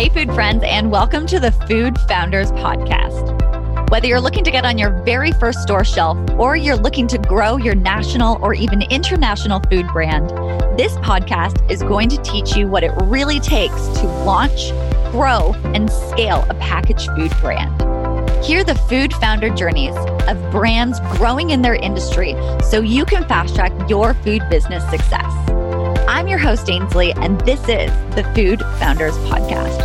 Hey, food friends, and welcome to the Food Founders Podcast. Whether you're looking to get on your very first store shelf or you're looking to grow your national or even international food brand, this podcast is going to teach you what it really takes to launch, grow, and scale a packaged food brand. Hear the food founder journeys of brands growing in their industry so you can fast track your food business success. I'm your host, Ainsley, and this is the Food Founders Podcast.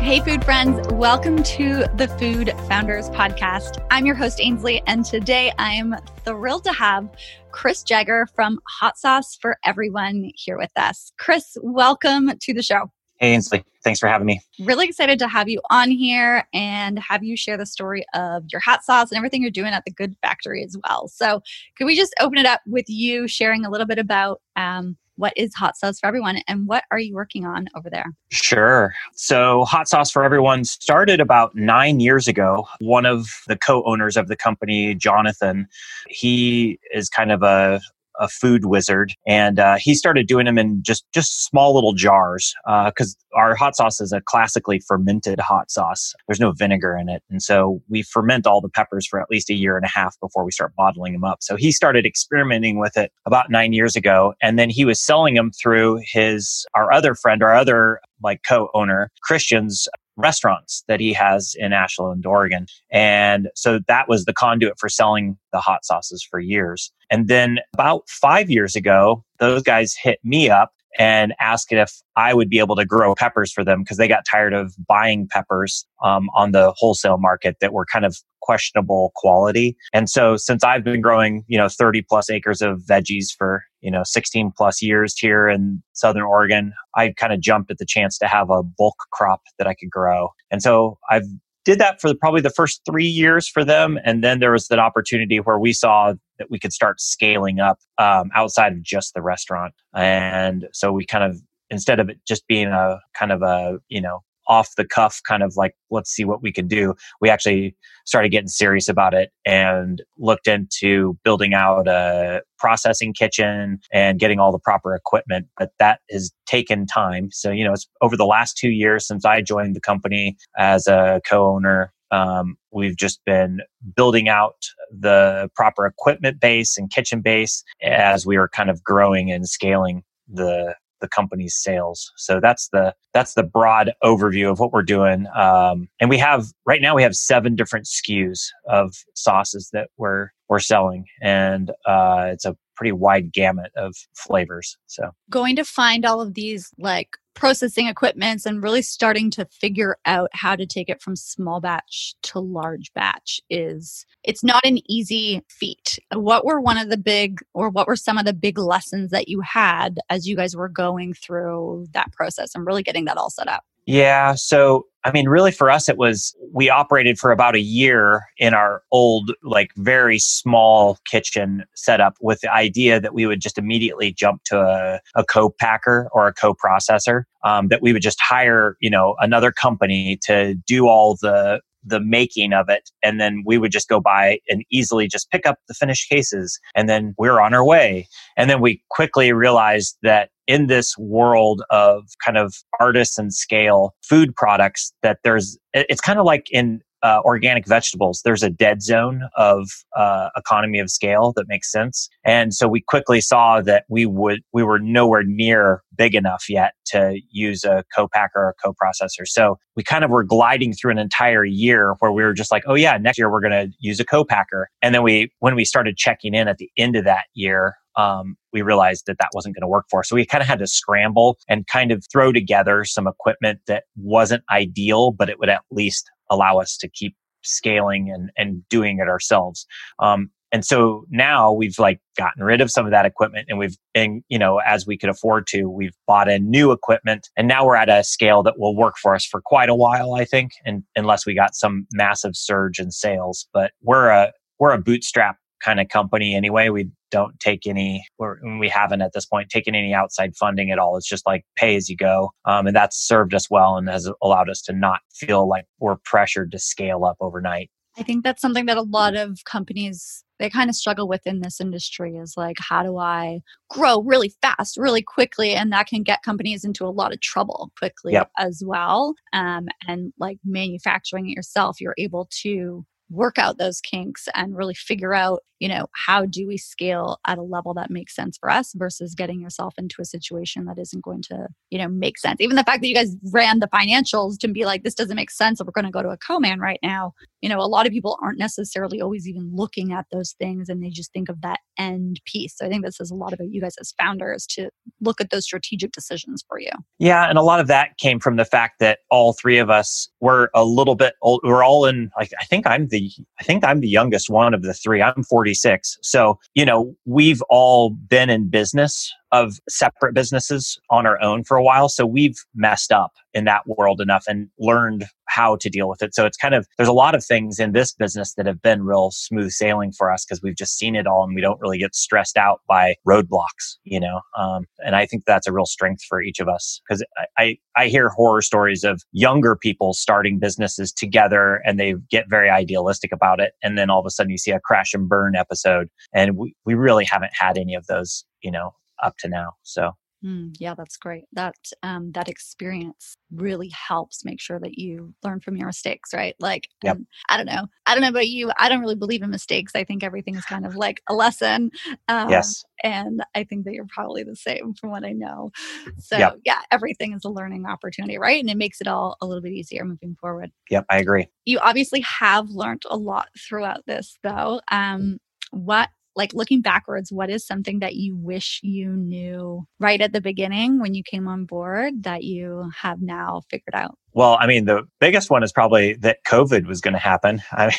Hey, food friends, welcome to the Food Founders Podcast. I'm your host, Ainsley, and today I'm thrilled to have Chris Jagger from Hot Sauce for Everyone here with us. Chris, welcome to the show. Hey, Ainsley. Thanks for having me. Really excited to have you on here and have you share the story of your hot sauce and everything you're doing at the Good Factory as well. So, could we just open it up with you sharing a little bit about um, what is Hot Sauce for Everyone and what are you working on over there? Sure. So, Hot Sauce for Everyone started about nine years ago. One of the co owners of the company, Jonathan, he is kind of a a food wizard, and uh, he started doing them in just just small little jars because uh, our hot sauce is a classically fermented hot sauce. There's no vinegar in it, and so we ferment all the peppers for at least a year and a half before we start bottling them up. So he started experimenting with it about nine years ago, and then he was selling them through his our other friend, our other like co-owner Christian's restaurants that he has in Ashland, Oregon. And so that was the conduit for selling the hot sauces for years. And then about five years ago, those guys hit me up and asked if I would be able to grow peppers for them because they got tired of buying peppers um, on the wholesale market that were kind of questionable quality. And so since I've been growing, you know, 30 plus acres of veggies for, you know, 16 plus years here in Southern Oregon, I kind of jumped at the chance to have a bulk crop that I could grow. And so I've did that for probably the first three years for them. And then there was an opportunity where we saw that we could start scaling up um, outside of just the restaurant. And so we kind of, instead of it just being a kind of a, you know, off the cuff kind of like let's see what we can do. We actually started getting serious about it and looked into building out a processing kitchen and getting all the proper equipment but that has taken time. So you know it's over the last two years since i joined the company as a co-owner um, we've just been building out the proper equipment base and kitchen base as we are kind of growing and scaling the the company's sales. So that's the that's the broad overview of what we're doing. Um, and we have right now we have seven different SKUs of sauces that we're we're selling, and uh, it's a pretty wide gamut of flavors. So going to find all of these like processing equipments and really starting to figure out how to take it from small batch to large batch is it's not an easy feat. What were one of the big or what were some of the big lessons that you had as you guys were going through that process and really getting that all set up yeah. So, I mean, really for us, it was we operated for about a year in our old, like very small kitchen setup with the idea that we would just immediately jump to a, a co-packer or a co-processor, um, that we would just hire, you know, another company to do all the the making of it and then we would just go by and easily just pick up the finished cases and then we're on our way and then we quickly realized that in this world of kind of artisan scale food products that there's it's kind of like in uh, organic vegetables, there's a dead zone of uh, economy of scale that makes sense. And so we quickly saw that we would we were nowhere near big enough yet to use a co-packer or co-processor. So we kind of were gliding through an entire year where we were just like, oh yeah, next year we're going to use a co-packer. And then we when we started checking in at the end of that year, um, we realized that that wasn't going to work for us. So we kind of had to scramble and kind of throw together some equipment that wasn't ideal, but it would at least allow us to keep scaling and, and doing it ourselves. Um, and so now we've like gotten rid of some of that equipment and we've and you know as we could afford to we've bought in new equipment and now we're at a scale that will work for us for quite a while i think and unless we got some massive surge in sales but we're a we're a bootstrap kind of company anyway. We don't take any, or we haven't at this point taken any outside funding at all. It's just like pay as you go. Um, and that's served us well and has allowed us to not feel like we're pressured to scale up overnight. I think that's something that a lot of companies they kind of struggle with in this industry is like how do I grow really fast, really quickly, and that can get companies into a lot of trouble quickly Yep. as well. Um, and like manufacturing it yourself, you're able to work out those kinks and really figure out you know how do we scale at a level that makes sense for us versus getting yourself into a situation that isn't going to you know make sense. Even the fact that you guys ran the financials to be like this doesn't make sense. We're going to go to a co-man right now you know a lot of people aren't necessarily always even looking at those things and they just think of that end piece so i think this says a lot about you guys as founders to look at those strategic decisions for you Yeah, and a lot of that came from the fact that all three of us were a little bit old. We're all in like I think I'm the I think I'm the youngest one of the three. I'm 46. So, you know, we've all been in business of separate businesses on our own for a while. So we've messed up in that world enough and learned how to deal with it. So it's kind of there's a lot of things in this business that have been real smooth sailing for us because we've just seen it all and we don't really get stressed out by roadblocks, you know. Um, and I think that's a real strength for each of us because I, I I hear horror stories of younger people starting businesses together and they get very idealistic about it, and then all of a sudden you see a crash and burn episode, and we we really haven't had any of those, you know, up to now. So Mm, yeah, that's great. That um, that experience really helps make sure that you learn from your mistakes, right? Like, Yep. I don't know, I don't know about you. I don't really believe in mistakes. I think everything is kind of like a lesson. Um, yes, and I think that you're probably the same from what I know. So Yep. yeah, everything is a learning opportunity, right? And it makes it all a little bit easier moving forward. yep, I agree. You obviously have learned a lot throughout this, though. Um, what like looking backwards, what is something that you wish you knew right at the beginning when you came on board that you have now figured out? Well, I mean, the biggest one is probably that COVID was going to happen. I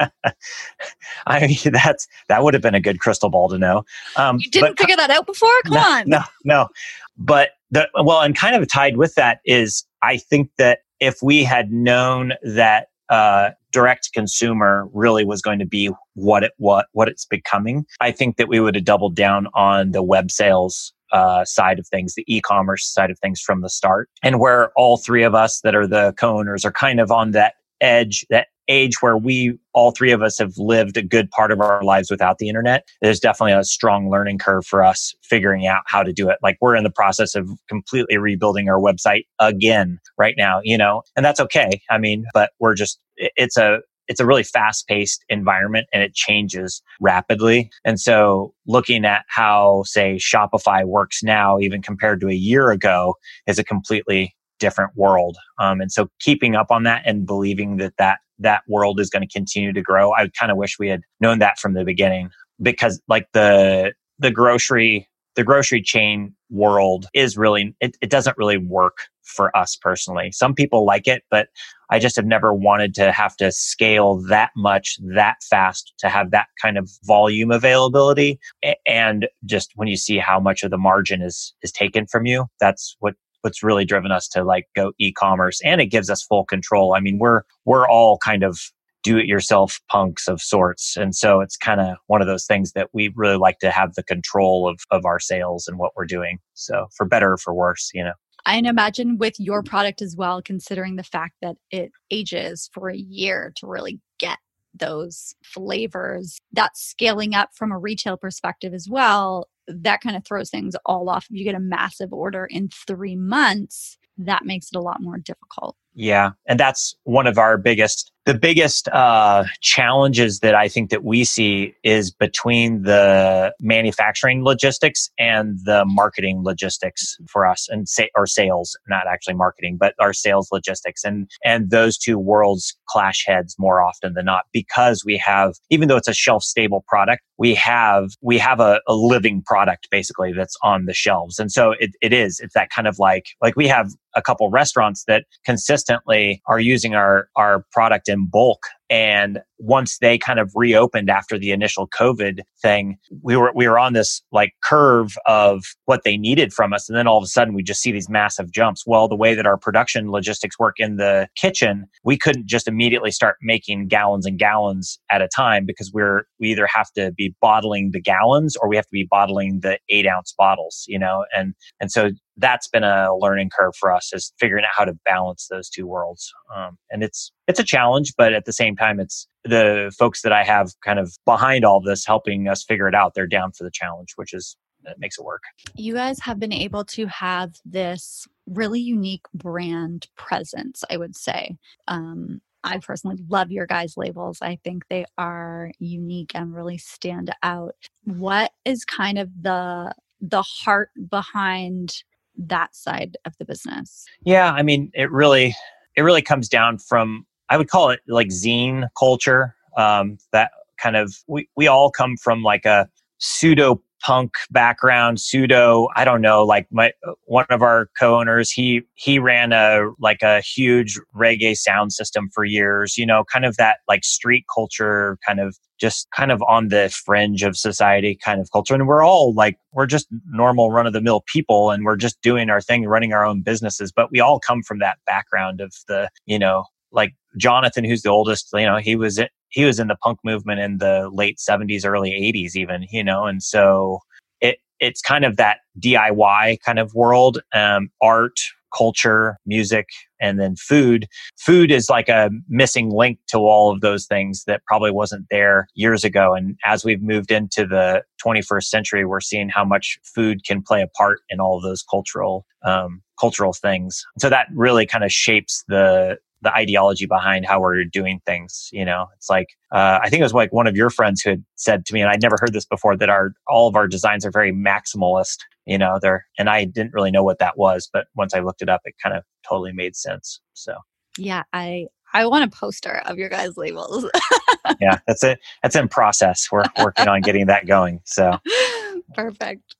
mean, I mean, that's that would have been a good crystal ball to know. Um, You didn't but- figure that out before? Come no, on. No, no. But the well, and kind of tied with that is I think that if we had known that uh, direct consumer really was going to be what it what what it's becoming, I think that we would have doubled down on the web sales uh, side of things, the e-commerce side of things from the start, and where all three of us that are the co-owners are kind of on that edge, that age where we all three of us have lived a good part of our lives without the internet there's definitely a strong learning curve for us figuring out how to do it. Like we're in the process of completely rebuilding our website again right now you know? And that's okay i mean but we're just it's a it's a really fast paced environment and it changes rapidly. And so looking at how, say, Shopify works now, even compared to a year ago, is a completely different world. Um, and so keeping up on that and believing that that, that world is going to continue to grow, I kind of wish we had known that from the beginning because like the, the grocery, the grocery chain world is really, it, it doesn't really work for us personally. Some people like it, but I just have never wanted to have to scale that much that fast to have that kind of volume availability. And just when you see how much of the margin is is taken from you, that's what what's really driven us to like go e-commerce and it gives us full control. I mean, we're we're all kind of do it yourself punks of sorts. And so it's kind of one of those things that we really like to have the control of of our sales and what we're doing. So for better or for worse, you know. And imagine with your product as well, considering the fact that it ages for a year to really get those flavors, that scaling up from a retail perspective as well. That kind of throws things all off. If you get a massive order in three months, that makes it a lot more difficult. Yeah, and that's one of our biggest the biggest uh, challenges that I think that we see is between the manufacturing logistics and the marketing logistics for us, and say or sales, not actually marketing, but our sales logistics, and and those two worlds clash heads more often than not because we have even though it's a shelf stable product, we have we have a, a living product basically that's on the shelves, and so it, it is it's that kind of like like we have a couple restaurants that consistently are using our our product in bulk and once they kind of reopened after the initial covid thing we were we were on this like curve of what they needed from us. And then all of a sudden we just see these massive jumps. Well the way that our production logistics work in the kitchen we couldn't just immediately start making gallons and gallons at a time because we're we either have to be bottling the gallons or we have to be bottling the 8 ounce bottles you know? And and so that's been a learning curve for us is figuring out how to balance those two worlds. Um, and it's it's a challenge, but at the same time, it's the folks that I have kind of behind all this helping us figure it out. They're down for the challenge, which is that makes it work. You guys have been able to have this really unique brand presence, I would say. Um, I personally love your guys' labels. I think they are unique and really stand out. What is kind of the the heart behind that side of the business? Yeah, I mean, it really it really comes down from I would call it like zine culture. Um, that kind of we we all come from like a pseudo punk background pseudo i don't know like my one of our co-owners he he ran a like a huge reggae sound system for years you know kind of that like street culture kind of just kind of on the fringe of society kind of culture and we're all like we're just normal run of the mill people and we're just doing our thing running our own businesses but we all come from that background of the you know like Jonathan, who's the oldest, you know, he was he was in the punk movement in the late 70s early 80s even you know and so it it's kind of that diy kind of world um, art culture music and then food. Food is like a missing link to all of those things that probably wasn't there years ago. And as we've moved into the 21st century we're seeing how much food can play a part in all of those cultural um, cultural things. So that really kind of shapes the the ideology behind how we're doing things. You know, it's like uh, I think it was like one of your friends who had said to me, and I'd never heard this before, that our all of our designs are very maximalist. You know, they're and I didn't really know what that was, but once I looked it up, it kind of totally made sense. So yeah, I I want a poster of your guys' labels. yeah, that's it. That's in process. We're working on getting that going. So perfect.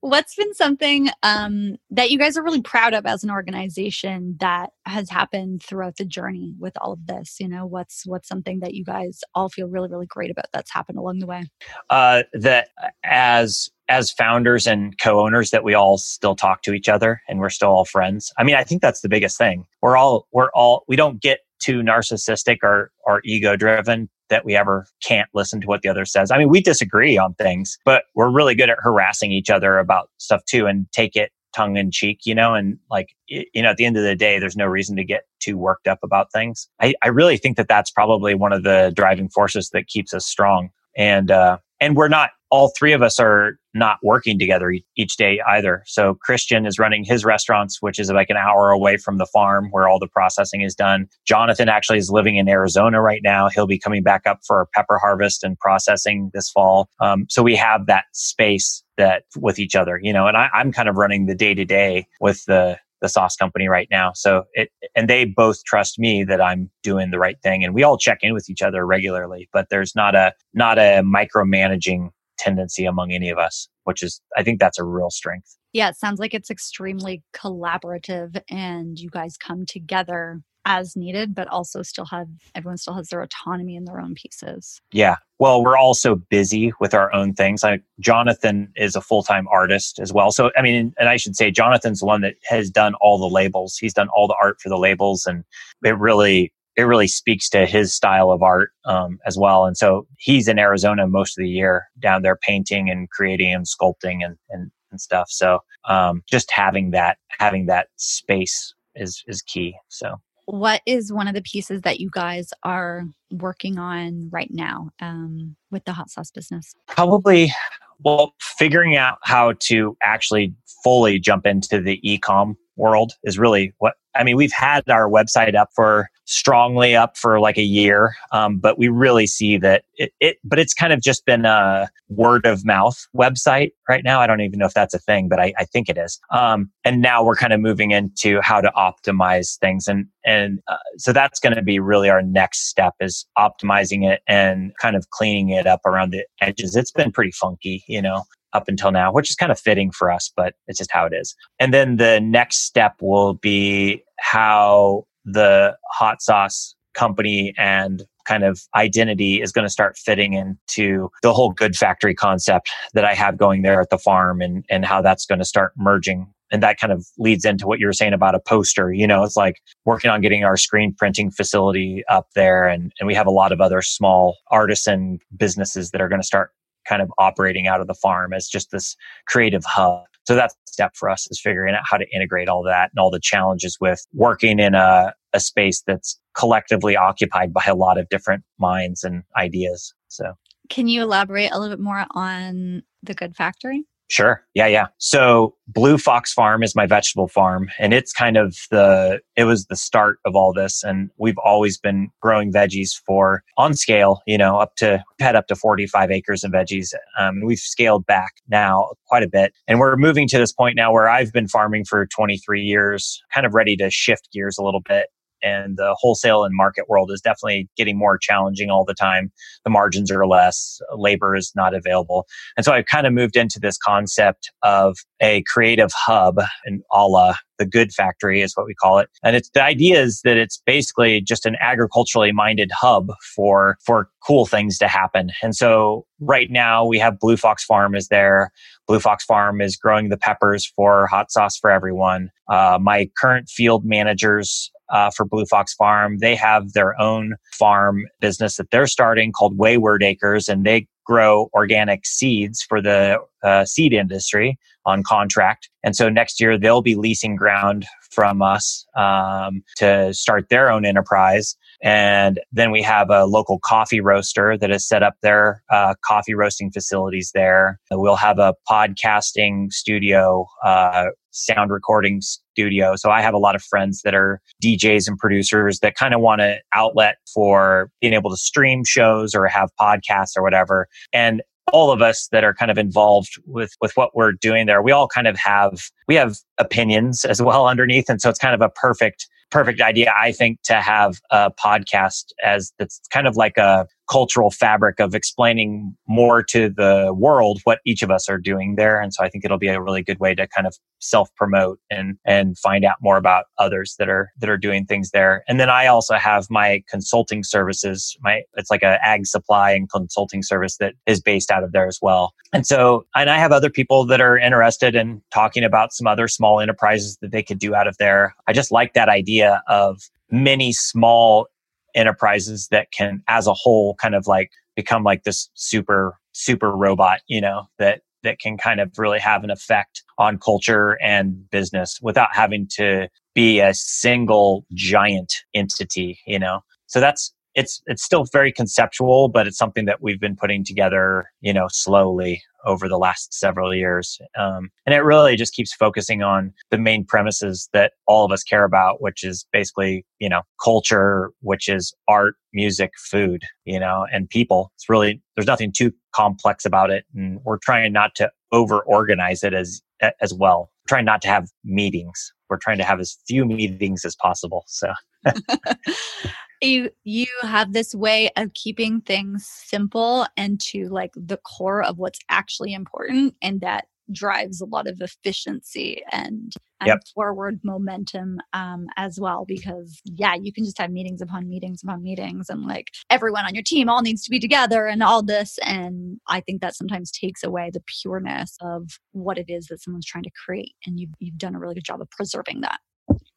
What's been something um, that you guys are really proud of as an organization that has happened throughout the journey with all of this? You know, what's what's something that you guys all feel really really great about that's happened along the way? Uh, that as as founders and co-owners that we all still talk to each other and we're still all friends. I mean, I think that's the biggest thing. We're all we're all we don't get too narcissistic or or ego driven that we ever can't listen to what the other says. I mean, we disagree on things, but we're really good at harassing each other about stuff too and take it tongue in cheek, you know, and like, you know, at the end of the day, there's no reason to get too worked up about things. I, I really think that that's probably one of the driving forces that keeps us strong. And, uh, and we're not all three of us are not working together each day either. So Christian is running his restaurants, which is like an hour away from the farm where all the processing is done. Jonathan actually is living in Arizona right now. He'll be coming back up for pepper harvest and processing this fall. Um, so we have that space that with each other, you know, and I, I'm kind of running the day to day with the the sauce company right now. So it, and they both trust me that I'm doing the right thing. And we all check in with each other regularly, but there's not a, not a micromanaging tendency among any of us, which is, I think that's a real strength. Yeah. It sounds like it's extremely collaborative and you guys come together as needed, but also still have everyone still has their autonomy in their own pieces. Yeah. Well, we're all so busy with our own things. Like Jonathan is a full time artist as well. So, I mean, and I should say, Jonathan's the one that has done all the labels. He's done all the art for the labels, and it really it really speaks to his style of art um, as well. And so he's in Arizona most of the year down there painting and creating and sculpting and and, and stuff. So um, just having that having that space is is key. So what is one of the pieces that you guys are working on right now um, with the hot sauce business? Probably, well, figuring out how to actually fully jump into the e-com world is really what I mean. We've had our website up for strongly up for like a year. Um, but we really see that it, it, but it's kind of just been a word of mouth website right now. I don't even know if that's a thing, but I, I think it is. Um, and now we're kind of moving into how to optimize things. And, and uh, so that's going to be really our next step is optimizing it and kind of cleaning it up around the edges. It's been pretty funky, you know, up until now, which is kind of fitting for us, but it's just how it is. And then the next step will be how the hot sauce company and kind of identity is going to start fitting into the whole good factory concept that I have going there at the farm and, and how that's going to start merging. And that kind of leads into what you were saying about a poster. You know, it's like working on getting our screen printing facility up there. And, and we have a lot of other small artisan businesses that are going to start kind of operating out of the farm as just this creative hub So that's the step for us is figuring out how to integrate all that and all the challenges with working in a, a space that's collectively occupied by a lot of different minds and ideas. So can you elaborate a little bit more on the good factory? Sure. Yeah, yeah. So Blue Fox Farm is my vegetable farm and it's kind of the it was the start of all this and we've always been growing veggies for on scale, you know, up to had up to 45 acres of veggies. Um, we've scaled back now quite a bit and we're moving to this point now where I've been farming for 23 years, kind of ready to shift gears a little bit and the wholesale and market world is definitely getting more challenging all the time. The margins are less, labor is not available. And so I've kind of moved into this concept of a creative hub and a la the good factory is what we call it. And it's the idea is that it's basically just an agriculturally minded hub for for cool things to happen. And so right now we have Blue Fox Farm is there. Blue Fox Farm is growing the peppers for hot sauce for everyone. Uh, my current field managers uh, for Blue Fox Farm. They have their own farm business that they're starting called Wayward Acres, and they grow organic seeds for the uh, seed industry on contract. And so next year they'll be leasing ground from us um, to start their own enterprise. And then we have a local coffee roaster that has set up their uh, coffee roasting facilities there. We'll have a podcasting studio, uh, sound recording studio. So I have a lot of friends that are DJs and producers that kind of want an outlet for being able to stream shows or have podcasts or whatever. And all of us that are kind of involved with with what we're doing there. We all kind of have we have opinions as well underneath and so it's kind of a perfect perfect idea, I think, to have a podcast as that's kind of like a cultural fabric of explaining more to the world what each of us are doing there. And so I think it'll be a really good way to kind of self promote and, and find out more about others that are, that are doing things there. And then I also have my consulting services. My, it's like a ag supply and consulting service that is based out of there as well. And so, and I have other people that are interested in talking about some other small enterprises that they could do out of there. I just like that idea of many small enterprises that can as a whole kind of like become like this super super robot you know that that can kind of really have an effect on culture and business without having to be a single giant entity you know so that's it's it's still very conceptual but it's something that we've been putting together you know slowly over the last several years. Um, and it really just keeps focusing on the main premises that all of us care about, which is basically, you know, culture, which is art, music, food, you know, and people. It's really, there's nothing too complex about it. And we're trying not to over organize it as, as well. We're trying not to have meetings. We're trying to have as few meetings as possible. So. you you have this way of keeping things simple and to like the core of what's actually important and that drives a lot of efficiency and, and yep. forward momentum um, as well because yeah you can just have meetings upon meetings upon meetings and like everyone on your team all needs to be together and all this and i think that sometimes takes away the pureness of what it is that someone's trying to create and you've, you've done a really good job of preserving that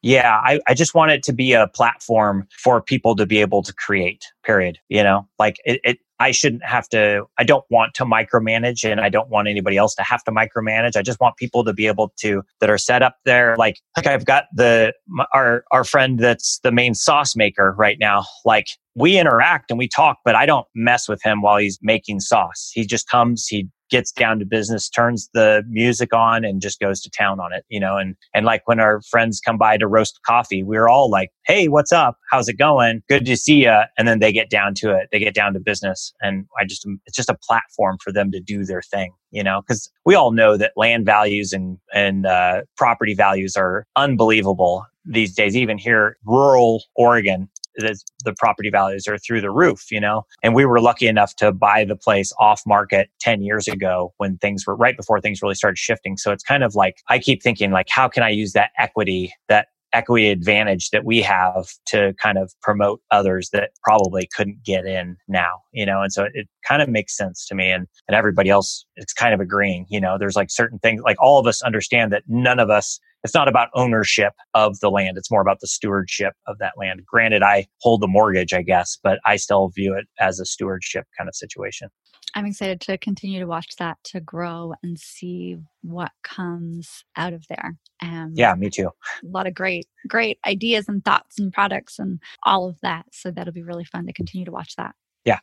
yeah, I, I just want it to be a platform for people to be able to create, period. You know, like it, it I shouldn't have to, I don't want to micromanage and I don't want anybody else to have to micromanage. I just want people to be able to, that are set up there. Like, like I've got the, our, our friend that's the main sauce maker right now. Like we interact and we talk, but I don't mess with him while he's making sauce. He just comes, he gets down to business, turns the music on and just goes to town on it, you know, and, and like when our friends come by to roast coffee, we're all like, Hey, what's up? How's it going? Good to see you. And then they get down to it. They get down to business. And I just, it's just a platform for them to do their thing, you know, cause we all know that land values and, and, uh, property values are unbelievable these days, even here, rural Oregon, the, the property values are through the roof, you know? And we were lucky enough to buy the place off market 10 years ago when things were right before things really started shifting. So it's kind of like, I keep thinking like, how can I use that equity, that equity advantage that we have to kind of promote others that probably couldn't get in now, you know? And so it, it kind of makes sense to me and, and everybody else, it's kind of agreeing, you know, there's like certain things, like all of us understand that none of us it's not about ownership of the land. It's more about the stewardship of that land. Granted, I hold the mortgage, I guess, but I still view it as a stewardship kind of situation. I'm excited to continue to watch that to grow and see what comes out of there. Um, yeah, me too. A lot of great, great ideas and thoughts and products and all of that. So that'll be really fun to continue to watch that. Yeah.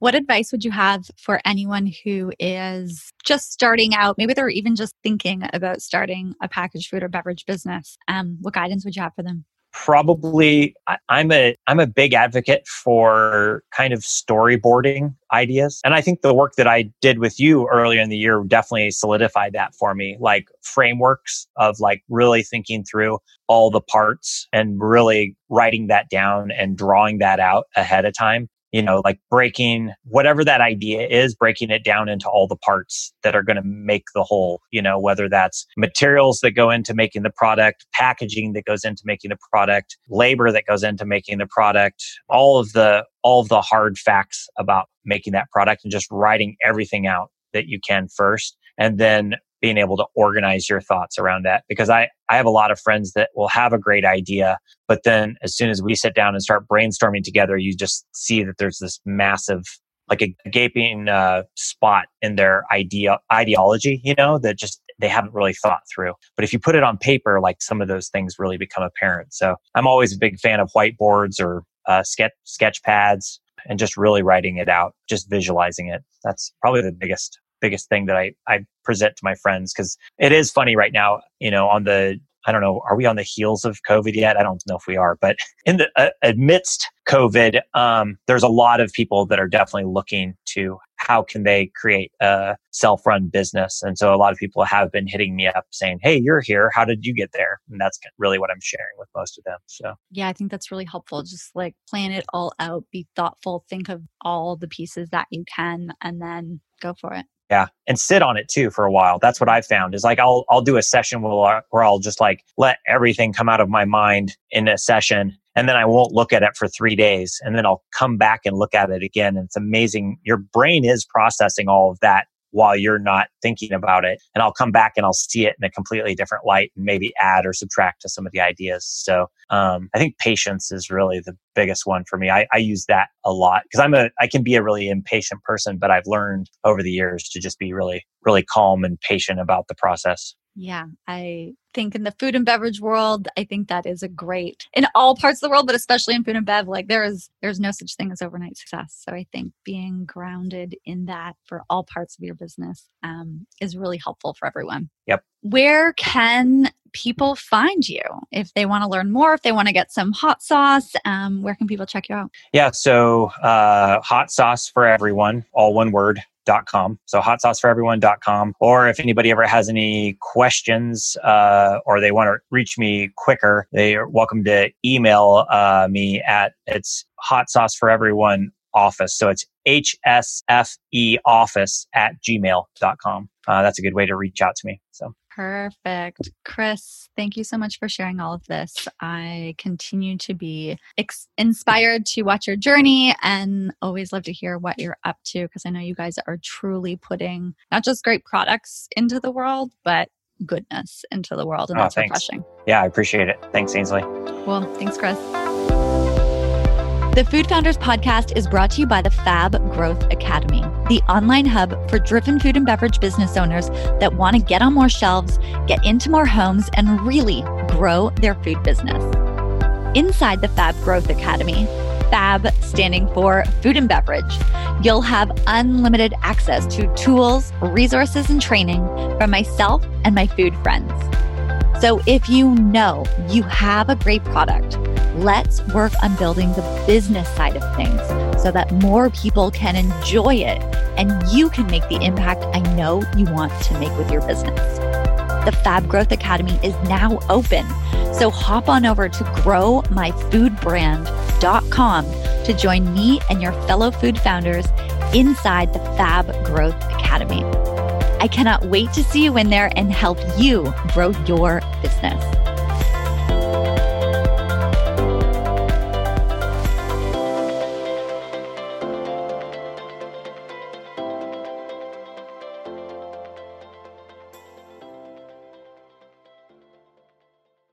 What advice would you have for anyone who is just starting out? Maybe they're even just thinking about starting a packaged food or beverage business. Um, what guidance would you have for them? probably i'm a i'm a big advocate for kind of storyboarding ideas and i think the work that i did with you earlier in the year definitely solidified that for me like frameworks of like really thinking through all the parts and really writing that down and drawing that out ahead of time you know, like breaking whatever that idea is, breaking it down into all the parts that are going to make the whole, you know, whether that's materials that go into making the product, packaging that goes into making the product, labor that goes into making the product, all of the, all of the hard facts about making that product and just writing everything out that you can first. And then being able to organize your thoughts around that because I, I have a lot of friends that will have a great idea, but then as soon as we sit down and start brainstorming together, you just see that there's this massive, like a gaping uh, spot in their idea ideology, you know, that just they haven't really thought through. But if you put it on paper, like some of those things really become apparent. So I'm always a big fan of whiteboards or uh, sketch sketch pads and just really writing it out, just visualizing it. That's probably the biggest biggest thing that I, I present to my friends because it is funny right now, you know, on the, I don't know, are we on the heels of COVID yet? I don't know if we are, but in the uh, amidst COVID, um, there's a lot of people that are definitely looking to how can they create a self-run business. And so a lot of people have been hitting me up saying, Hey, you're here. How did you get there? And that's really what I'm sharing with most of them. So yeah, I think that's really helpful. Just like plan it all out, be thoughtful, think of all the pieces that you can, and then go for it. Yeah, and sit on it too for a while. That's what I found. Is like I'll I'll do a session where where I'll just like let everything come out of my mind in a session, and then I won't look at it for three days, and then I'll come back and look at it again. And it's amazing. Your brain is processing all of that while you're not thinking about it. And I'll come back and I'll see it in a completely different light and maybe add or subtract to some of the ideas. So um, I think patience is really the biggest one for me. I, I use that a lot because I'm a I can be a really impatient person, but I've learned over the years to just be really really calm and patient about the process. Yeah, I think in the food and beverage world, I think that is a great in all parts of the world, but especially in food and bev, like there is there's no such thing as overnight success. So I think being grounded in that for all parts of your business um, is really helpful for everyone. Yep. Where can people find you if they want to learn more? If they want to get some hot sauce, um, where can people check you out? Yeah, so uh, hot sauce for everyone, all one word com. So hotsauceforeveryone.com. Or if anybody ever has any questions uh, or they want to reach me quicker, they are welcome to email uh, me at it's hot sauce for everyone office. So it's HSFE office at gmail.com. Uh, that's a good way to reach out to me. So Perfect. Chris, thank you so much for sharing all of this. I continue to be ex- inspired to watch your journey and always love to hear what you're up to because I know you guys are truly putting not just great products into the world, but goodness into the world. And oh, that's thanks. refreshing. Yeah, I appreciate it. Thanks, Ainsley. Well, thanks, Chris. The Food Founders podcast is brought to you by the Fab Growth Academy, the online hub for driven food and beverage business owners that want to get on more shelves, get into more homes, and really grow their food business. Inside the Fab Growth Academy, FAB standing for food and beverage, you'll have unlimited access to tools, resources, and training from myself and my food friends. So if you know you have a great product, let's work on building the business side of things so that more people can enjoy it and you can make the impact I know you want to make with your business. The Fab Growth Academy is now open. So hop on over to growmyfoodbrand.com to join me and your fellow food founders inside the Fab Growth Academy. I cannot wait to see you in there and help you grow your business.